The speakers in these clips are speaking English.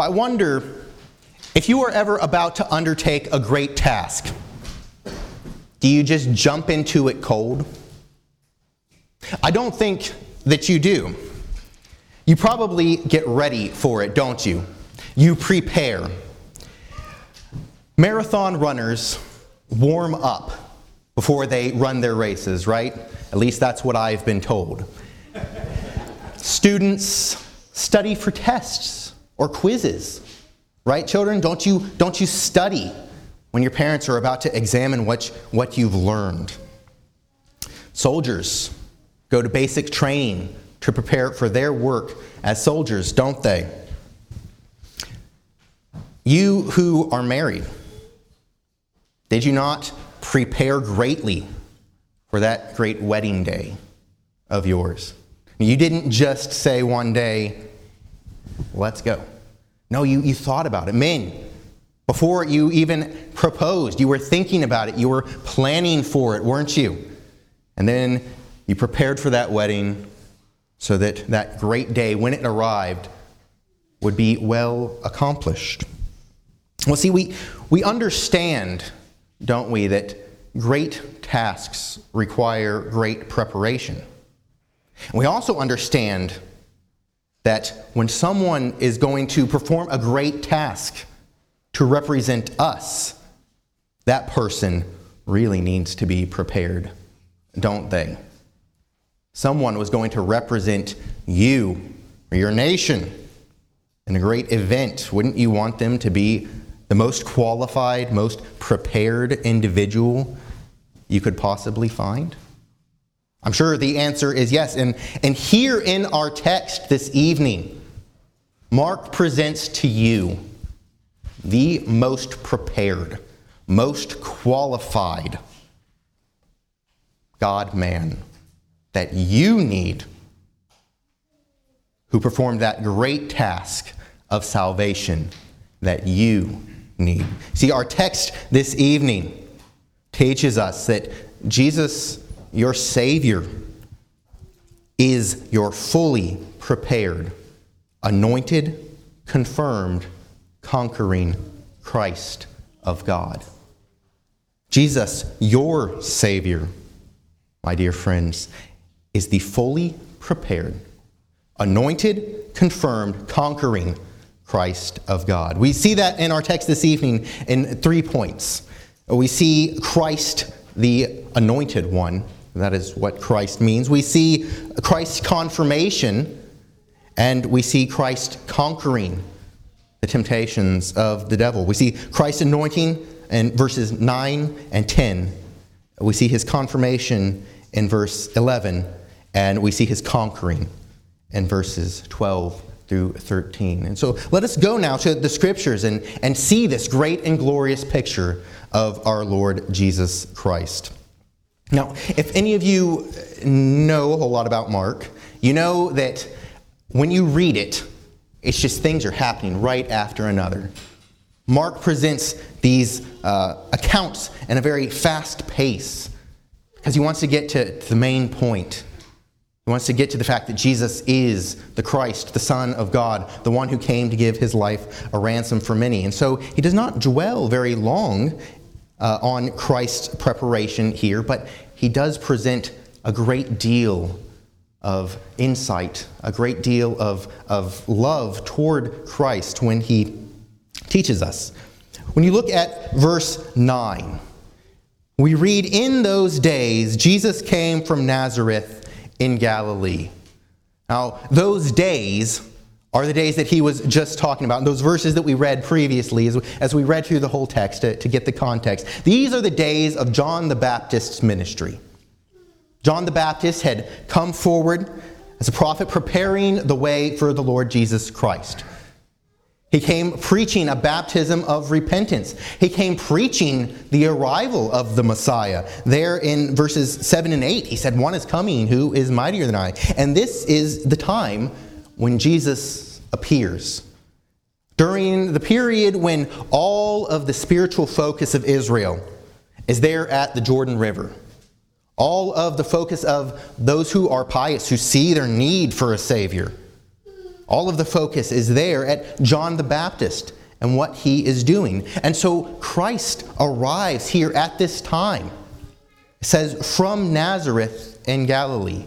Well, I wonder if you are ever about to undertake a great task, do you just jump into it cold? I don't think that you do. You probably get ready for it, don't you? You prepare. Marathon runners warm up before they run their races, right? At least that's what I've been told. Students study for tests or quizzes. Right, children? Don't you, don't you study when your parents are about to examine what, what you've learned? Soldiers go to basic training to prepare for their work as soldiers, don't they? You who are married, did you not prepare greatly for that great wedding day of yours? You didn't just say one day, let's go. No, you, you thought about it. Men, before you even proposed, you were thinking about it. You were planning for it, weren't you? And then you prepared for that wedding so that that great day, when it arrived, would be well accomplished. Well, see, we, we understand, don't we, that great tasks require great preparation. We also understand that when someone is going to perform a great task to represent us, that person really needs to be prepared, don't they? Someone was going to represent you or your nation in a great event. Wouldn't you want them to be the most qualified, most prepared individual you could possibly find? I'm sure the answer is yes. And, and here in our text this evening, Mark presents to you the most prepared, most qualified God man that you need, who performed that great task of salvation that you need. See, our text this evening teaches us that Jesus your Savior is your fully prepared, anointed, confirmed, conquering Christ of God. Jesus, your Savior, my dear friends, is the fully prepared, anointed, confirmed, conquering Christ of God. We see that in our text this evening in three points. We see Christ, the anointed one, that is what Christ means. We see Christ's confirmation and we see Christ conquering the temptations of the devil. We see Christ's anointing in verses 9 and 10. We see his confirmation in verse 11, and we see his conquering in verses 12 through 13. And so let us go now to the scriptures and, and see this great and glorious picture of our Lord Jesus Christ. Now, if any of you know a whole lot about Mark, you know that when you read it, it's just things are happening right after another. Mark presents these uh, accounts in a very fast pace because he wants to get to, to the main point. He wants to get to the fact that Jesus is the Christ, the Son of God, the one who came to give his life a ransom for many. And so he does not dwell very long uh, on Christ's preparation here, but he does present a great deal of insight, a great deal of, of love toward Christ when he teaches us. When you look at verse 9, we read, In those days, Jesus came from Nazareth in Galilee. Now, those days are the days that he was just talking about. those verses that we read previously, as, as we read through the whole text to, to get the context, these are the days of John the Baptist's ministry. John the Baptist had come forward as a prophet preparing the way for the Lord Jesus Christ. He came preaching a baptism of repentance. He came preaching the arrival of the Messiah. There in verses 7 and 8, he said, One is coming who is mightier than I. And this is the time when Jesus appears. During the period when all of the spiritual focus of Israel is there at the Jordan River. All of the focus of those who are pious, who see their need for a Savior all of the focus is there at John the Baptist and what he is doing. And so Christ arrives here at this time. Says, from Nazareth in Galilee.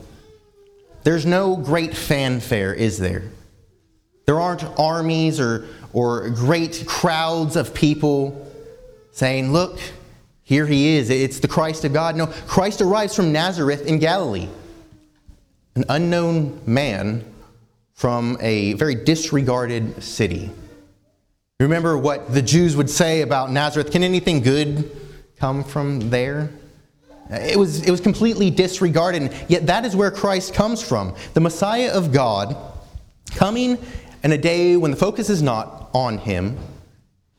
There's no great fanfare, is there? There aren't armies or, or great crowds of people saying, Look, here he is. It's the Christ of God. No, Christ arrives from Nazareth in Galilee. An unknown man from a very disregarded city. Remember what the Jews would say about Nazareth? Can anything good come from there? It was, it was completely disregarded, yet that is where Christ comes from. The Messiah of God coming in a day when the focus is not on him,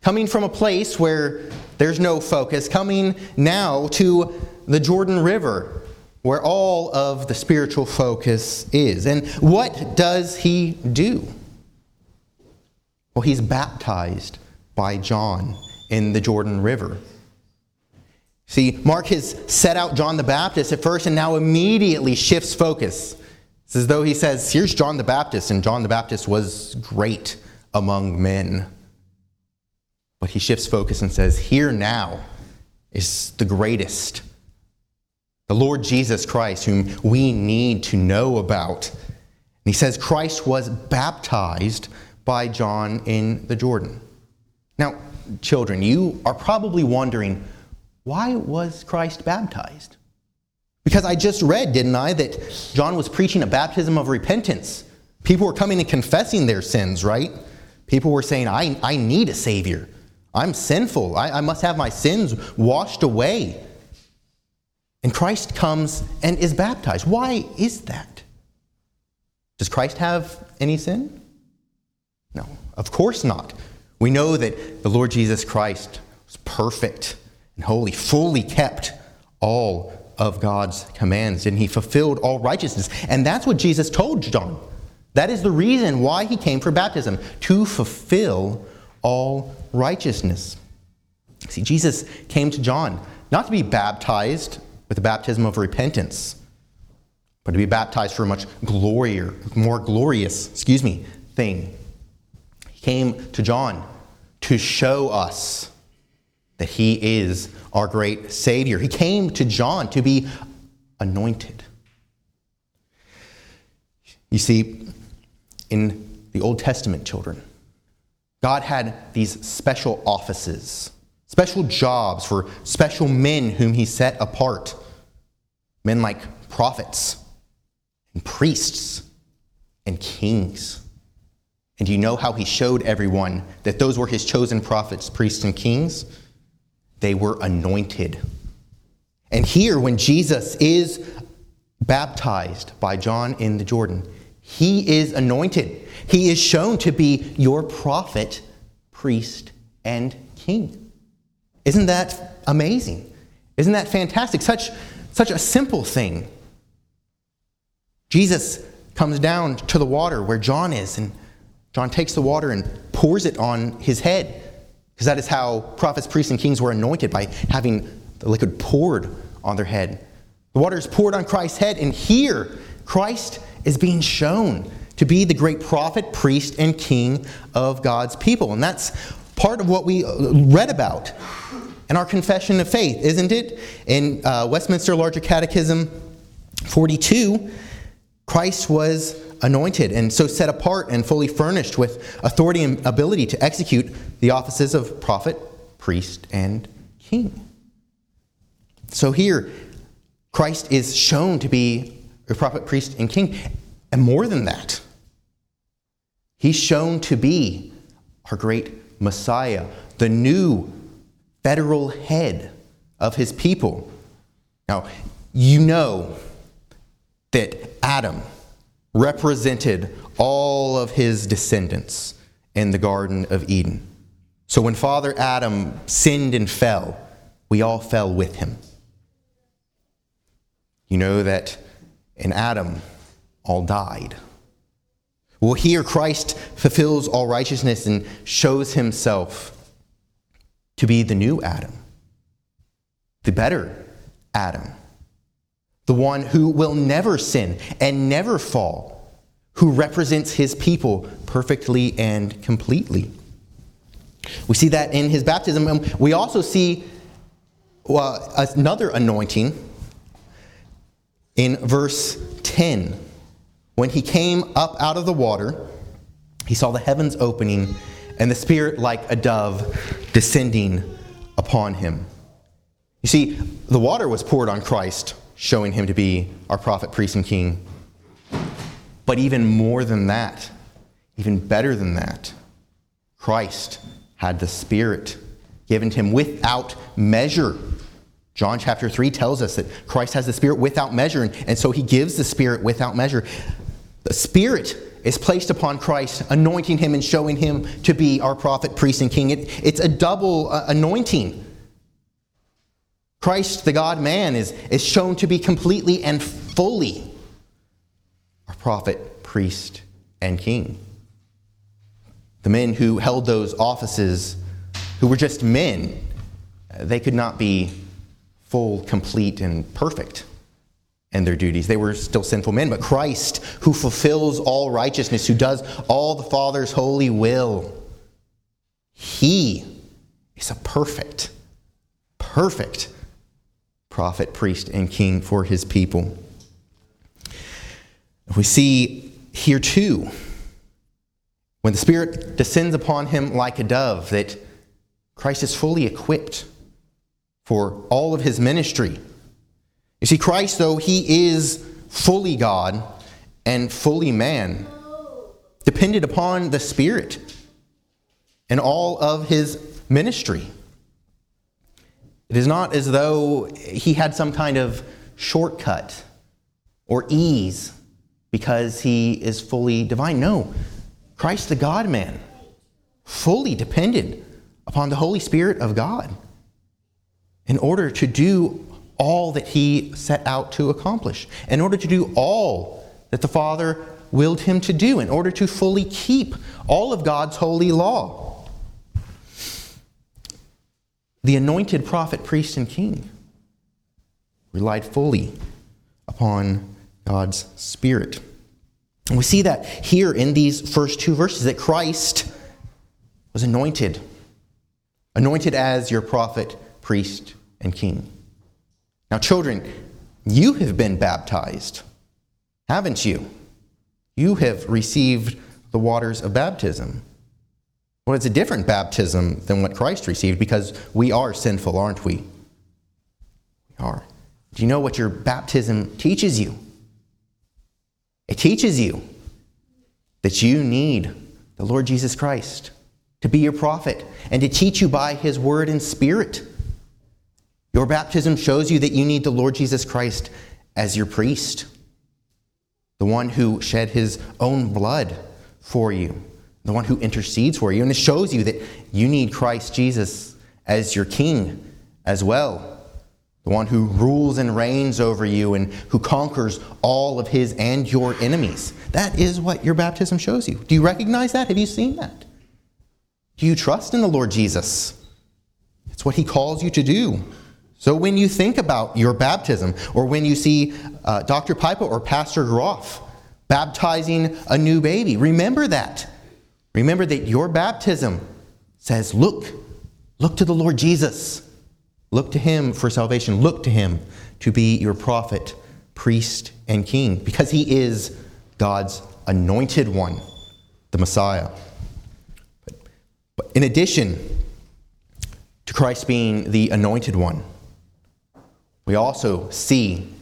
coming from a place where there's no focus, coming now to the Jordan River, where all of the spiritual focus is. And what does he do? Well, he's baptized by John in the Jordan River. See, Mark has set out John the Baptist at first and now immediately shifts focus. It's as though he says, Here's John the Baptist, and John the Baptist was great among men. But he shifts focus and says, Here now is the greatest the Lord Jesus Christ, whom we need to know about. And he says Christ was baptized by John in the Jordan. Now, children, you are probably wondering why was Christ baptized? Because I just read, didn't I, that John was preaching a baptism of repentance. People were coming and confessing their sins, right? People were saying, I, I need a Savior. I'm sinful. I, I must have my sins washed away. And Christ comes and is baptized. Why is that? Does Christ have any sin? No, of course not. We know that the Lord Jesus Christ was perfect and holy, fully kept all of God's commands, and he fulfilled all righteousness. And that's what Jesus told John. That is the reason why he came for baptism, to fulfill all righteousness. See, Jesus came to John not to be baptized with the baptism of repentance, but to be baptized for a much glorier, more glorious, excuse me, thing. He came to John to show us that he is our great Savior. He came to John to be anointed. You see, in the Old Testament, children, God had these special offices special jobs for special men whom he set apart. Men like prophets and priests and kings. And you know how he showed everyone that those were his chosen prophets, priests, and kings? They were anointed. And here, when Jesus is baptized by John in the Jordan, he is anointed. He is shown to be your prophet, priest, and king. Isn't that amazing? Isn't that fantastic? Such, such a simple thing. Jesus comes down to the water where John is, and John takes the water and pours it on his head, because that is how prophets, priests, and kings were anointed by having the liquid poured on their head. The water is poured on Christ's head, and here Christ is being shown to be the great prophet, priest, and king of God's people. And that's part of what we read about in our confession of faith, isn't it? In uh, Westminster Larger Catechism 42, Christ was anointed and so set apart and fully furnished with authority and ability to execute the offices of prophet, priest, and king. So here, Christ is shown to be a prophet, priest, and king. And more than that, he's shown to be our great Messiah, the new federal head of his people. Now, you know that Adam represented all of his descendants in the Garden of Eden. So when Father Adam sinned and fell, we all fell with him. You know that in Adam, all died. Well, here Christ fulfills all righteousness and shows himself to be the new Adam, the better Adam, the one who will never sin and never fall, who represents his people perfectly and completely. We see that in his baptism. And we also see well, another anointing in verse 10. When he came up out of the water, he saw the heavens opening and the Spirit like a dove descending upon him. You see, the water was poured on Christ, showing him to be our prophet, priest, and king. But even more than that, even better than that, Christ had the Spirit given to him without measure. John chapter 3 tells us that Christ has the Spirit without measure, and, so he gives the Spirit without measure. The Spirit is placed upon Christ, anointing him and showing him to be our prophet, priest, and king. It, it's a double uh, anointing. Christ, the God man, is, is shown to be completely and fully our prophet, priest, and king. The men who held those offices, who were just men, they could not be full, complete, and perfect in their duties. They were still sinful men. But Christ, who fulfills all righteousness, who does all the Father's holy will, he is a perfect, perfect prophet, priest, and king for his people. We see here too when the Spirit descends upon him like a dove, that Christ is fully equipped for all of his ministry. You see, Christ, though he is fully God and fully man, depended upon the Spirit in all of his ministry. It is not as though he had some kind of shortcut or ease because he is fully divine. No, Christ the God man, fully dependent upon the Holy Spirit of God in order to do all that he set out to accomplish, in order to do all that the Father willed him to do, in order to fully keep all of God's holy law. The anointed prophet, priest, and king relied fully upon God's Spirit. And we see that here in these first two verses that Christ was anointed, anointed as your prophet, priest, and king. Now, children, you have been baptized, haven't you? You have received the waters of baptism. Well, it's a different baptism than what Christ received because we are sinful, aren't we? We are. Do you know what your baptism teaches you? It teaches you that you need the Lord Jesus Christ to be your prophet and to teach you by his word and spirit. Your baptism shows you that you need the Lord Jesus Christ as your priest, the one who shed his own blood for you, the one who intercedes for you. And it shows you that you need Christ Jesus as your king as well the one who rules and reigns over you and who conquers all of his and your enemies. That is what your baptism shows you. Do you recognize that? Have you seen that? Do you trust in the Lord Jesus? It's what he calls you to do. So when you think about your baptism, or when you see uh, Dr. Pipa or Pastor Groff baptizing a new baby, remember that. Remember that your baptism says, Look, look to the Lord Jesus. Look to him for salvation. Look to him to be your prophet, priest, and king, because he is God's anointed one, the Messiah. But, in addition to Christ being the anointed one, we also see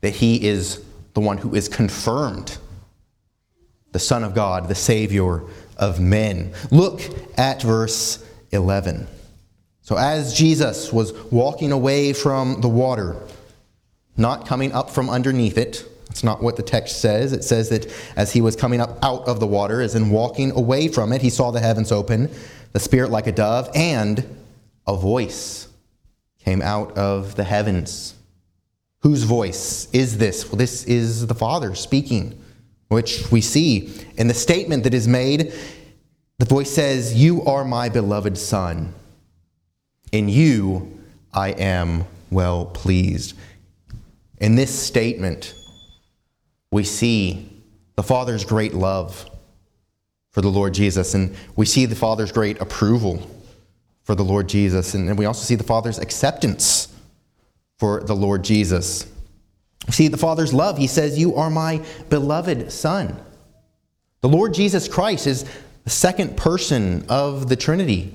that he is the one who is confirmed, the Son of God, the Savior of men. Look at verse 11. So, as Jesus was walking away from the water, not coming up from underneath it, That's not what the text says. It says that as he was coming up out of the water, as in walking away from it, he saw the heavens open, the Spirit like a dove, and a voice came out of the heavens. Whose voice is this? Well, this is the Father speaking, which we see in the statement that is made. The voice says, You are my beloved Son. In you I am well pleased. In this statement, we see the Father's great love for the Lord Jesus, and we see the Father's great approval for the Lord Jesus, and we also see the Father's acceptance for the Lord Jesus. See the Father's love. He says, You are my beloved Son. The Lord Jesus Christ is the second person of the Trinity.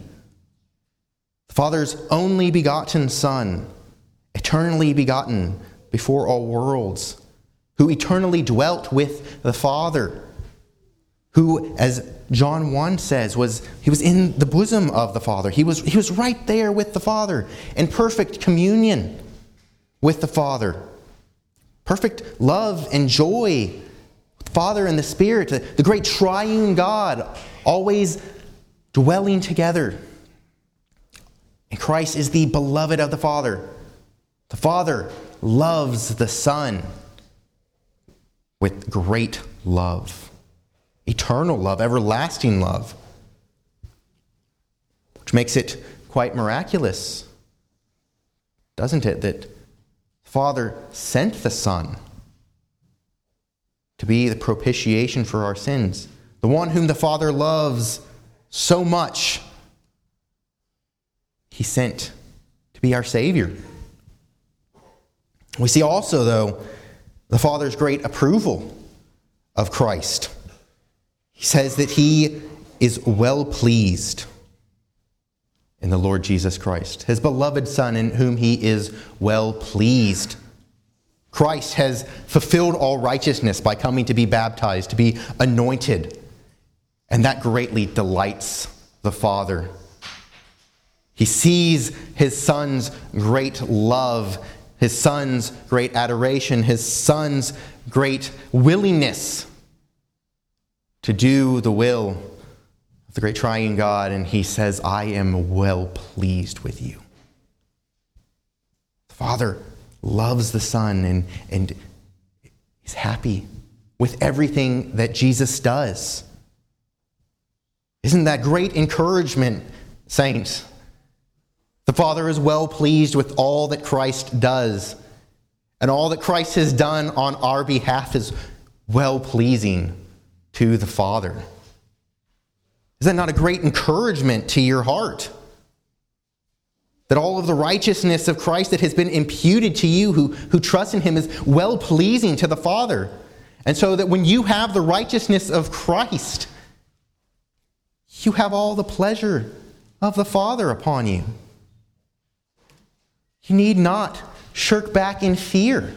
The Father's only begotten Son, eternally begotten before all worlds who eternally dwelt with the Father, who, as John 1 says, was he was in the bosom of the Father. He was, he was right there with the Father in perfect communion with the Father. Perfect love and joy Father and the Spirit, the great triune God, always dwelling together. And Christ is the beloved of the Father. The Father loves the Son with great love, eternal love, everlasting love, which makes it quite miraculous, doesn't it, that Father sent the Son to be the propitiation for our sins, the one whom the Father loves so much. He sent to be our Savior. We see also, though, the Father's great approval of Christ. He says that he is well pleased in the Lord Jesus Christ, his beloved Son, in whom he is well pleased. Christ has fulfilled all righteousness by coming to be baptized, to be anointed, and that greatly delights the Father. He sees his Son's great love his son's great adoration, his son's great willingness to do the will the great triune God, and he says, I am well pleased with you. The Father loves the Son and, and is happy with everything that Jesus does. Isn't that great encouragement, saints? The Father is well pleased with all that Christ does, and all that Christ has done on our behalf is well pleasing to the Father. Is that not a great encouragement to your heart? That all of the righteousness of Christ that has been imputed to you who, who trust in Him is well pleasing to the Father. And so that when you have the righteousness of Christ, you have all the pleasure of the Father upon you. You need not shirk back in fear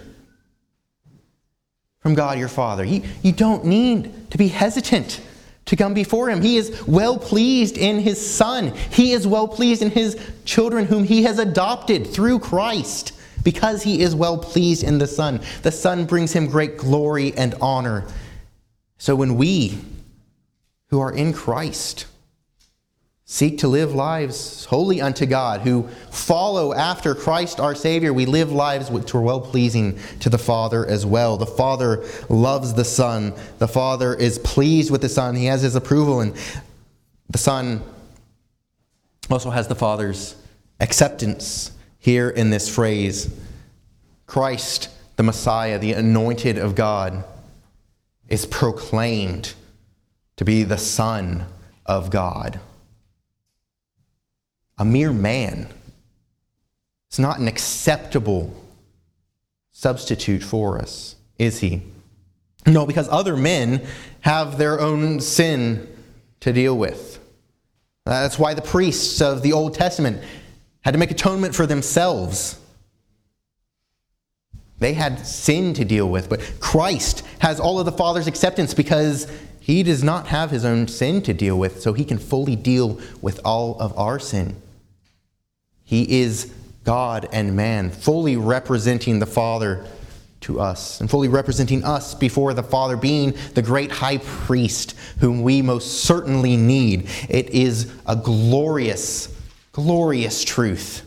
from God your Father. You, you don't need to be hesitant to come before Him. He is well pleased in His Son, He is well pleased in His children, whom He has adopted through Christ. Because He is well pleased in the Son, the Son brings Him great glory and honor. So when we, who are in Christ, seek to live lives holy unto God, who follow after Christ our Savior. We live lives which are well pleasing to the Father as well. The Father loves the Son. The Father is pleased with the Son. He has his approval, and the Son also has the Father's acceptance here in this phrase Christ, the Messiah, the anointed of God, is proclaimed to be the Son of God a mere man. It's not an acceptable substitute for us, is he? No, because other men have their own sin to deal with. That's why the priests of the Old Testament had to make atonement for themselves. They had sin to deal with, but Christ has all of the Father's acceptance because he does not have his own sin to deal with, so he can fully deal with all of our sin. He is God and man, fully representing the Father to us and fully representing us before the Father, being the great high priest whom we most certainly need. It is a glorious, glorious truth.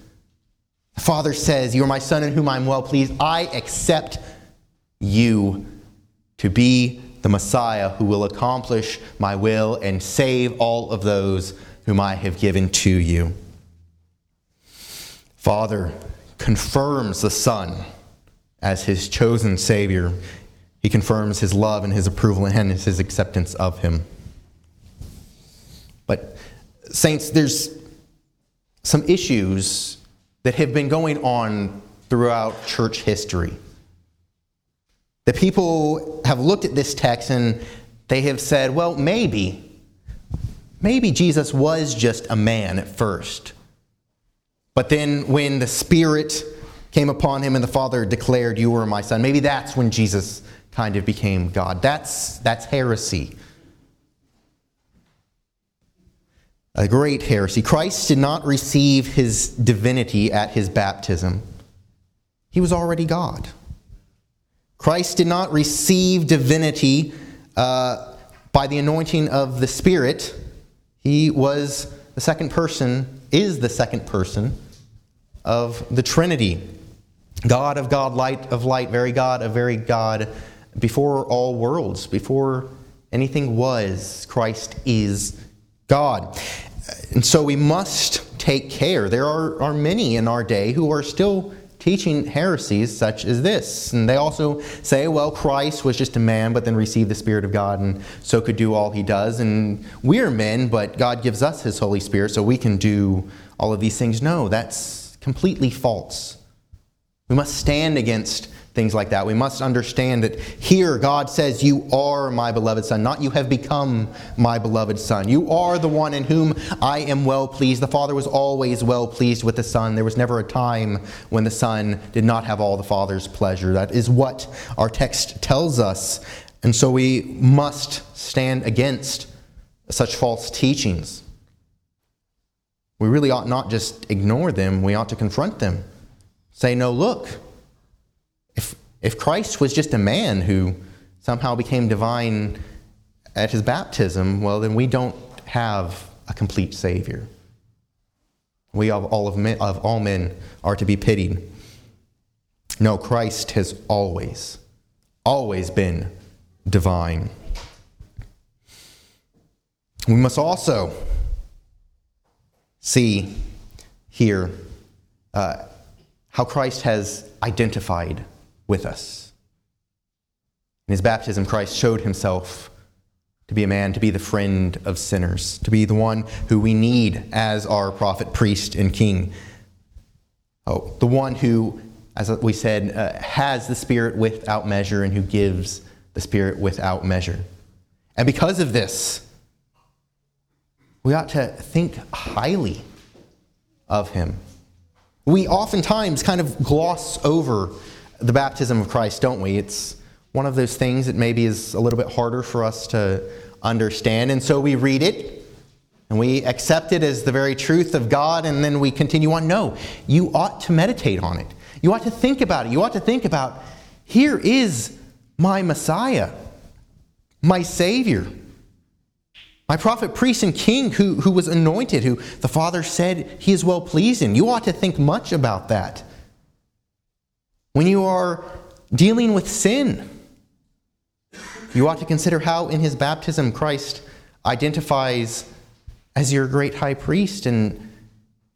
The Father says, You are my Son in whom I am well pleased. I accept you to be the Messiah who will accomplish my will and save all of those whom I have given to you. Father confirms the Son as his chosen Savior. He confirms his love and his approval and his acceptance of him. But, Saints, there's some issues that have been going on throughout church history. The people have looked at this text and they have said, well, maybe, maybe Jesus was just a man at first. But then when the Spirit came upon him and the Father declared, You are my son, maybe that's when Jesus kind of became God. That's, that's heresy. A great heresy. Christ did not receive his divinity at his baptism, he was already God. Christ did not receive divinity uh, by the anointing of the Spirit. He was the second person, is the second person of the Trinity. God of God, light of light, very God of very God, before all worlds, before anything was, Christ is God. And so we must take care. There are, are many in our day who are still teaching heresies such as this. And they also say, well, Christ was just a man, but then received the Spirit of God and so could do all he does. And we're men, but God gives us his Holy Spirit so we can do all of these things. No, that's completely false. We must stand against things like that. We must understand that here God says, You are my beloved Son, not you have become my beloved Son. You are the one in whom I am well pleased. The Father was always well pleased with the Son. There was never a time when the Son did not have all the Father's pleasure. That is what our text tells us. And so we must stand against such false teachings. We really ought not just ignore them, we ought to confront them. Say, no, look, if if Christ was just a man who somehow became divine at his baptism, well, then we don't have a complete Savior. We of all of, men, of all men are to be pitied. No, Christ has always, always been divine. We must also see here uh, how Christ has identified with us. In his baptism, Christ showed himself to be a man, to be the friend of sinners, to be the one who we need as our prophet, priest, and king. Oh, the one who, as we said, uh, has the Spirit without measure and who gives the Spirit without measure. And because of this, we ought to think highly of him. We oftentimes kind of gloss over the baptism of Christ, don't we? It's one of those things that maybe is a little bit harder for us to understand. And so we read it and we accept it as the very truth of God, and then we continue on. No, you ought to meditate on it. You ought to think about it. You ought to think about here is my Messiah, my Savior, my prophet, priest, and king who, who was anointed, who the Father said he is well pleased in. You ought to think much about that when you are dealing with sin. You ought to consider how, in his baptism, Christ identifies as your great high priest and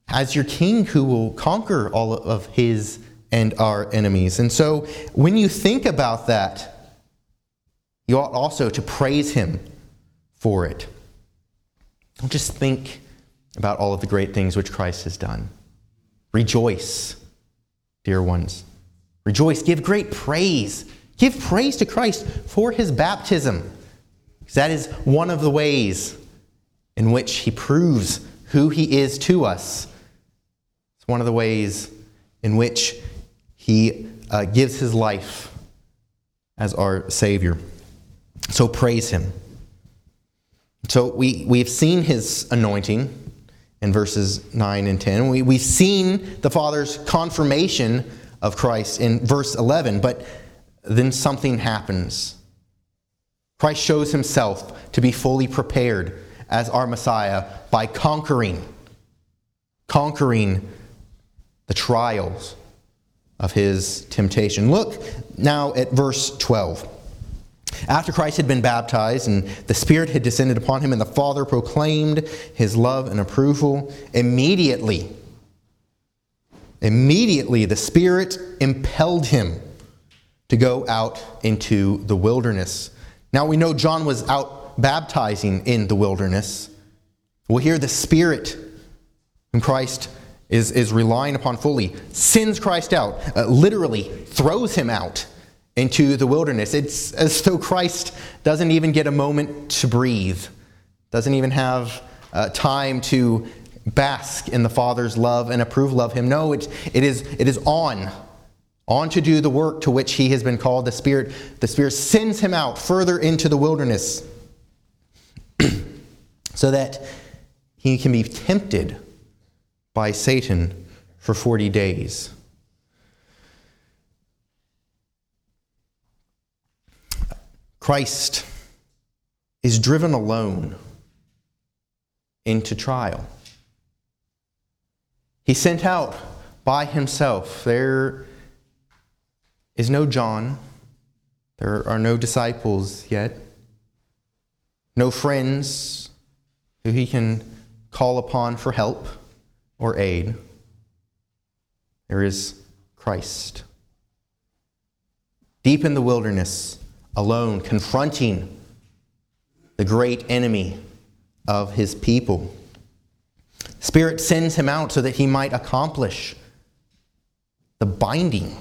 as your king who will conquer all of his and our enemies. And so, when you think about that, you ought also to praise him for it. Don't just think about all of the great things which Christ has done. Rejoice, dear ones. Rejoice, give great praise. Give praise to Christ for his baptism. That is one of the ways in which he proves who he is to us. It's one of the ways in which he uh, gives his life as our Savior. So praise him. So we, we've seen his anointing in verses 9 and 10. We, we've seen the Father's confirmation of Christ in verse 11. But then something happens. Christ shows himself to be fully prepared as our Messiah by conquering, conquering the trials of his temptation. Look now at verse 12. After Christ had been baptized and the Spirit had descended upon him, and the Father proclaimed his love and approval, immediately, immediately the Spirit impelled him to go out into the wilderness. Now we know John was out baptizing in the wilderness. Well, here the Spirit whom Christ is, is relying upon fully sends Christ out, uh, literally throws him out into the wilderness. It's as though Christ doesn't even get a moment to breathe, doesn't even have uh, time to bask in the Father's love and approval of him. No, it, it, is, it is on, on to do the work to which he has been called. The Spirit, the Spirit sends him out further into the wilderness so that he can be tempted by Satan for 40 days. Christ is driven alone into trial. He's sent out by himself. There is no John. There are no disciples yet. No friends who he can call upon for help or aid. There is Christ. Deep in the wilderness, alone, confronting the great enemy of his people. Spirit sends him out so that he might accomplish the binding.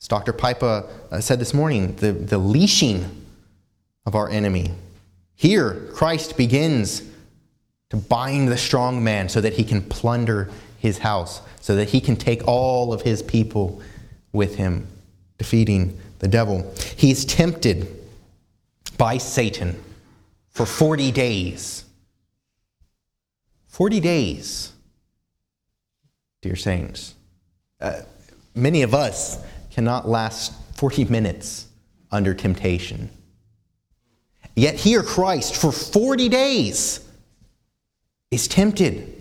As Dr. Pipa uh, said this morning, the, the leashing of our enemy. Here, Christ begins to bind the strong man so that he can plunder his house, so that he can take all of his people with him, defeating the devil. He's tempted by Satan for 40 days. 40 days, dear saints. Uh, many of us cannot last 40 minutes under temptation. Yet here, Christ, for 40 days, is tempted.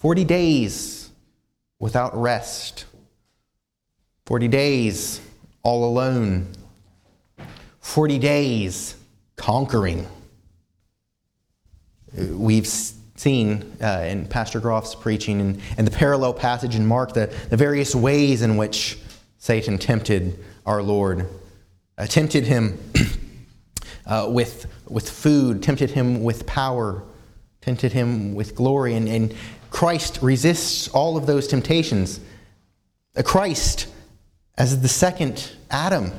40 days without rest. 40 days all alone. 40 days conquering. We've seen uh, in Pastor Groff's preaching and, and, the parallel passage in Mark the, the various ways in which Satan tempted our Lord. Uh, tempted him uh, with, with food, tempted him with power, tempted him with glory, and, and Christ resists all of those temptations. Uh, Christ as the second Adam,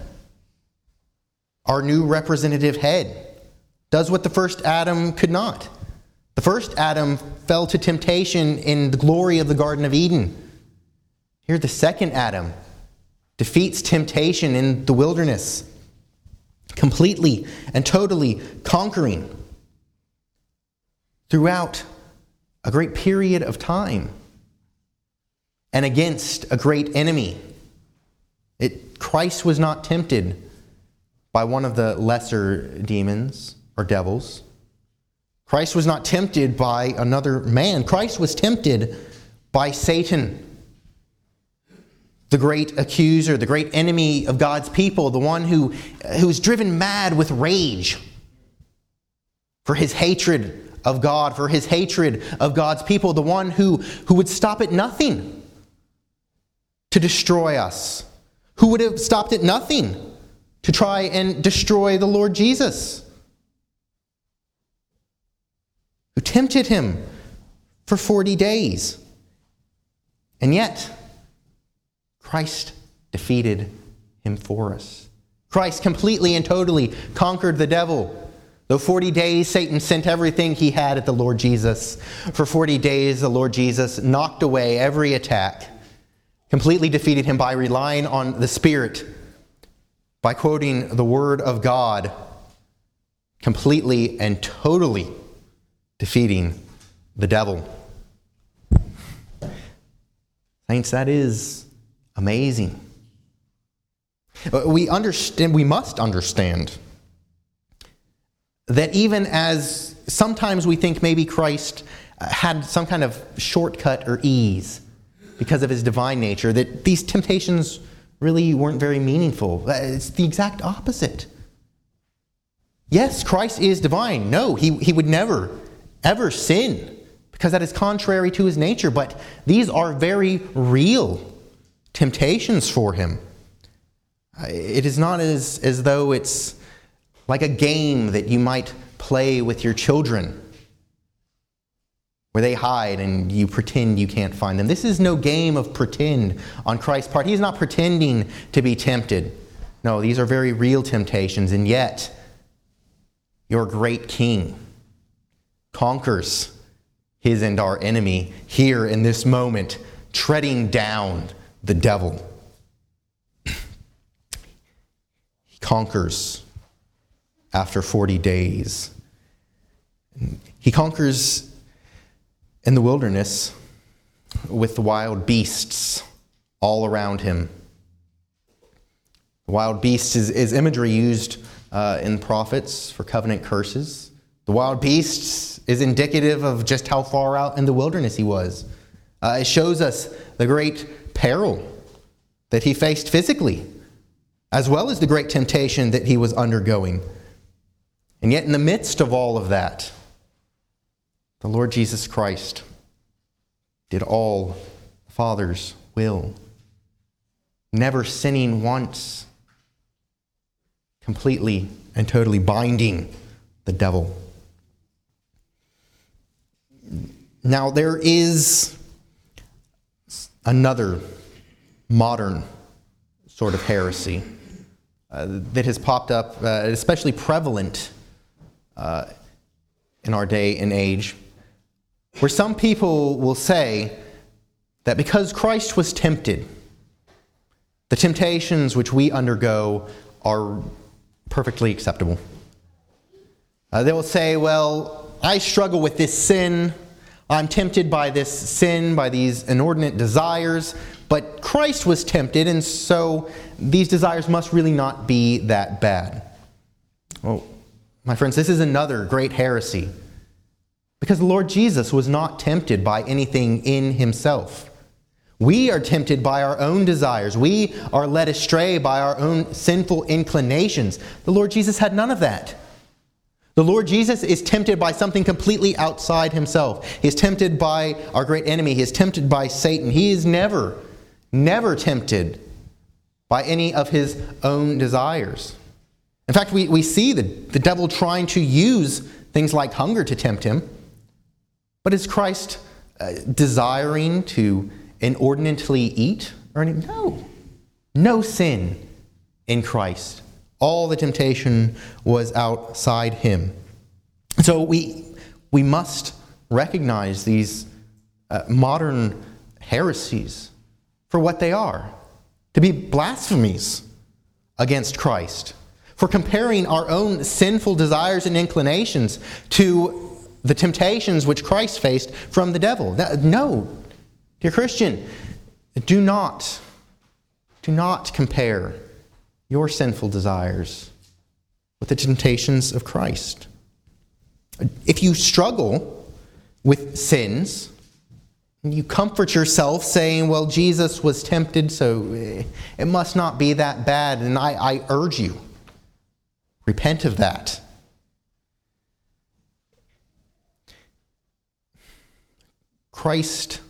our new representative head, does what the first Adam could not. The first Adam fell to temptation in the glory of the Garden of Eden. Here, the second Adam defeats temptation in the wilderness, completely and totally conquering throughout a great period of time and against a great enemy it, Christ was not tempted by one of the lesser demons or devils. Christ was not tempted by another man. Christ was tempted by Satan, the great accuser, the great enemy of God's people, the one who, who was driven mad with rage for his hatred of God, for his hatred of God's people, the one who, who would stop at nothing to destroy us who would have stopped at nothing to try and destroy the Lord Jesus, who tempted him for 40 days. And yet, Christ defeated him for us. Christ completely and totally conquered the devil. Though 40 days Satan sent everything he had at the Lord Jesus, for 40 days the Lord Jesus knocked away every attack completely defeated him by relying on the Spirit, by quoting the Word of God, completely and totally defeating the devil. Saints, that is amazing. We understand, we must understand that even as sometimes we think maybe Christ had some kind of shortcut or ease because of his divine nature, that these temptations really weren't very meaningful. Uh, It's the exact opposite. Yes, Christ is divine. No, he, he would never, ever sin because that is contrary to his nature. But these are very real temptations for him. Uh, It is not as, as though it's like a game that you might play with your children where they hide and you pretend you can't find them. This is no game of pretend on Christ's part. He's not pretending to be tempted. No, these are very real temptations, and yet your great king conquers his and our enemy here in this moment, treading down the devil. He conquers after 40 days. He conquers in the wilderness with the wild beasts all around him. The wild beasts is, is imagery used uh, in prophets for covenant curses. The wild beasts is indicative of just how far out in the wilderness he was. Uh, it shows us the great peril that he faced physically, as well as the great temptation that he was undergoing. And yet, in the midst of all of that, the Lord Jesus Christ did all the Father's will, never sinning once, completely and totally binding the devil. Now, there is another modern sort of heresy uh, that has popped up, uh, especially prevalent uh, in our day and age, where some people will say that because Christ was tempted, the temptations which we undergo are perfectly acceptable. Uh, they will say, well, I struggle with this sin. I'm tempted by this sin, by these inordinate desires, but Christ was tempted, and so these desires must really not be that bad. Well, my friends, this is another great heresy. Because the Lord Jesus was not tempted by anything in himself. We are tempted by our own desires. We are led astray by our own sinful inclinations. The Lord Jesus had none of that. The Lord Jesus is tempted by something completely outside himself. He is tempted by our great enemy. He is tempted by Satan. He is never, never tempted by any of his own desires. In fact, we, we see the, the devil trying to use things like hunger to tempt him. But is Christ uh, desiring to inordinately eat or anything? No. No sin in Christ. All the temptation was outside him. So we, we must recognize these uh, modern heresies for what they are to be blasphemies against Christ, for comparing our own sinful desires and inclinations to the temptations which Christ faced from the devil. That- no, dear Christian, do not, do not compare your sinful desires with the temptations of Christ. If you struggle with sins, you comfort yourself saying, Well, Jesus was tempted, so eh, it must not be that bad. And I, I urge you, repent of that. Christ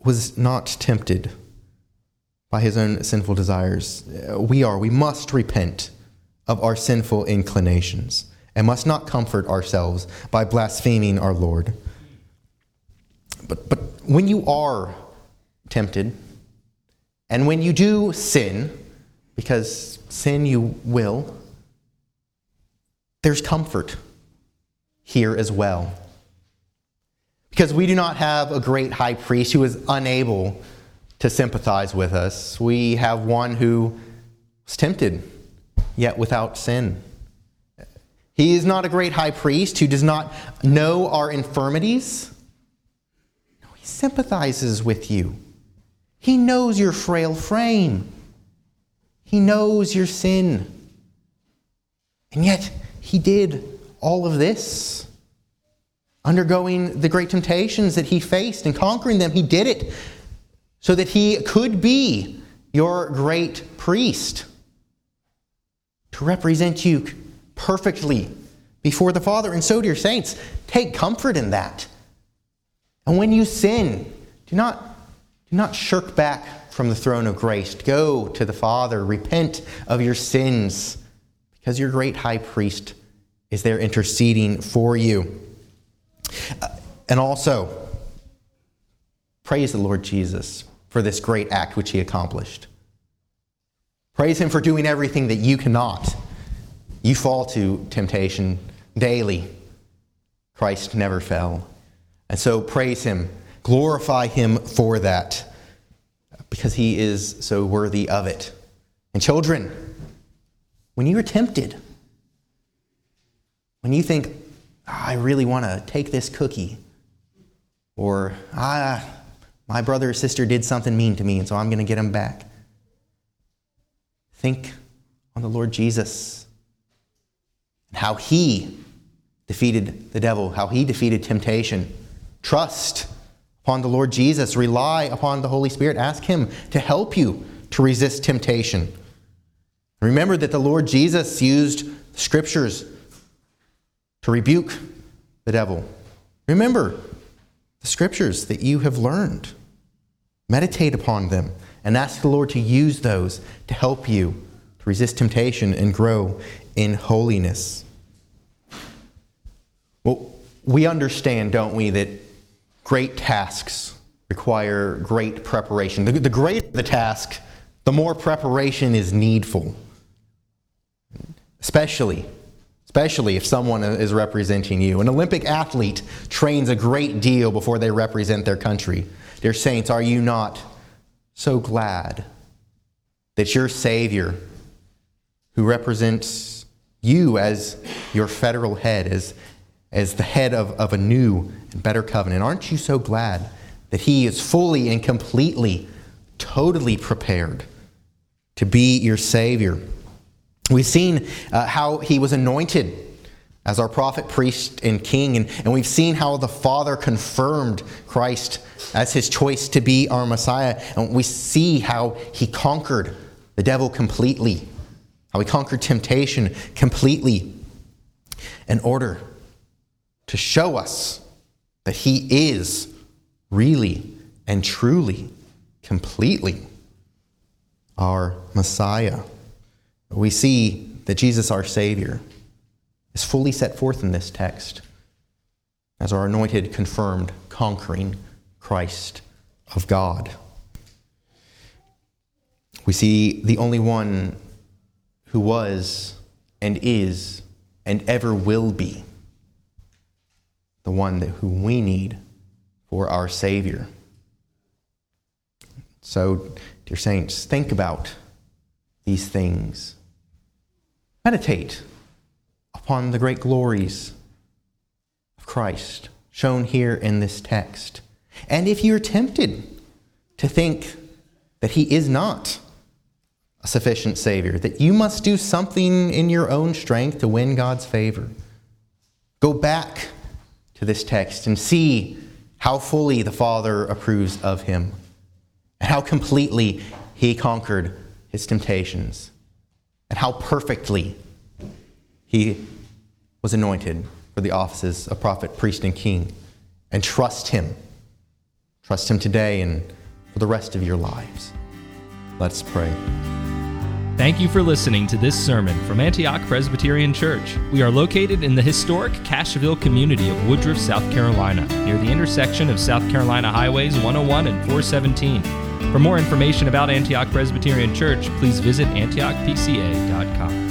was not tempted by his own sinful desires. We are. We must repent of our sinful inclinations and must not comfort ourselves by blaspheming our Lord. But, but when you are tempted, and when you do sin, because sin you will, there's comfort here as well. Because we do not have a great high priest who is unable to sympathize with us. We have one who was tempted, yet without sin. He is not a great high priest who does not know our infirmities. No, he sympathizes with you. He knows your frail frame. He knows your sin. And yet, he did all of this. Undergoing the great temptations that he faced and conquering them, he did it so that he could be your great priest to represent you perfectly before the Father. And so, dear saints, take comfort in that. And when you sin, do not, do not shirk back from the throne of grace. Go to the Father, repent of your sins, because your great high priest is there interceding for you. Uh, and also, praise the Lord Jesus for this great act which he accomplished. Praise him for doing everything that you cannot. You fall to temptation daily. Christ never fell. And so praise him, glorify him for that, because he is so worthy of it. And children, when you are tempted, when you think, I really want to take this cookie, or ah, my brother or sister did something mean to me, and so I'm going to get them back. Think on the Lord Jesus and how he defeated the devil, how he defeated temptation. Trust upon the Lord Jesus. Rely upon the Holy Spirit. Ask him to help you to resist temptation. Remember that the Lord Jesus used scriptures to rebuke the devil. Remember the scriptures that you have learned. Meditate upon them and ask the Lord to use those to help you to resist temptation and grow in holiness. Well, we understand, don't we, that great tasks require great preparation. The, the greater the task, the more preparation is needful. Especially, especially if someone is representing you. An Olympic athlete trains a great deal before they represent their country. Dear saints, are you not so glad that your Savior, who represents you as your federal head, as, as the head of, of a new and better covenant, aren't you so glad that He is fully and completely, totally prepared to be your Savior? We've seen uh, how He was anointed as our prophet, priest, and king. And, and we've seen how the Father confirmed Christ as his choice to be our Messiah. And we see how he conquered the devil completely, how he conquered temptation completely in order to show us that he is really and truly, completely our Messiah. We see that Jesus, our Savior, is fully set forth in this text as our anointed, confirmed, conquering Christ of God. We see the only one who was and is and ever will be the one that we need for our Savior. So, dear saints, think about these things. Meditate upon the great glories of Christ shown here in this text. And if you're tempted to think that he is not a sufficient Savior, that you must do something in your own strength to win God's favor, go back to this text and see how fully the Father approves of him and how completely he conquered his temptations and how perfectly he was anointed for the offices of prophet, priest, and king. And trust him. Trust him today and for the rest of your lives. Let's pray. Thank you for listening to this sermon from Antioch Presbyterian Church. We are located in the historic Cashville community of Woodruff, South Carolina, near the intersection of South Carolina Highways 101 and 417. For more information about Antioch Presbyterian Church, please visit antiochpca.com.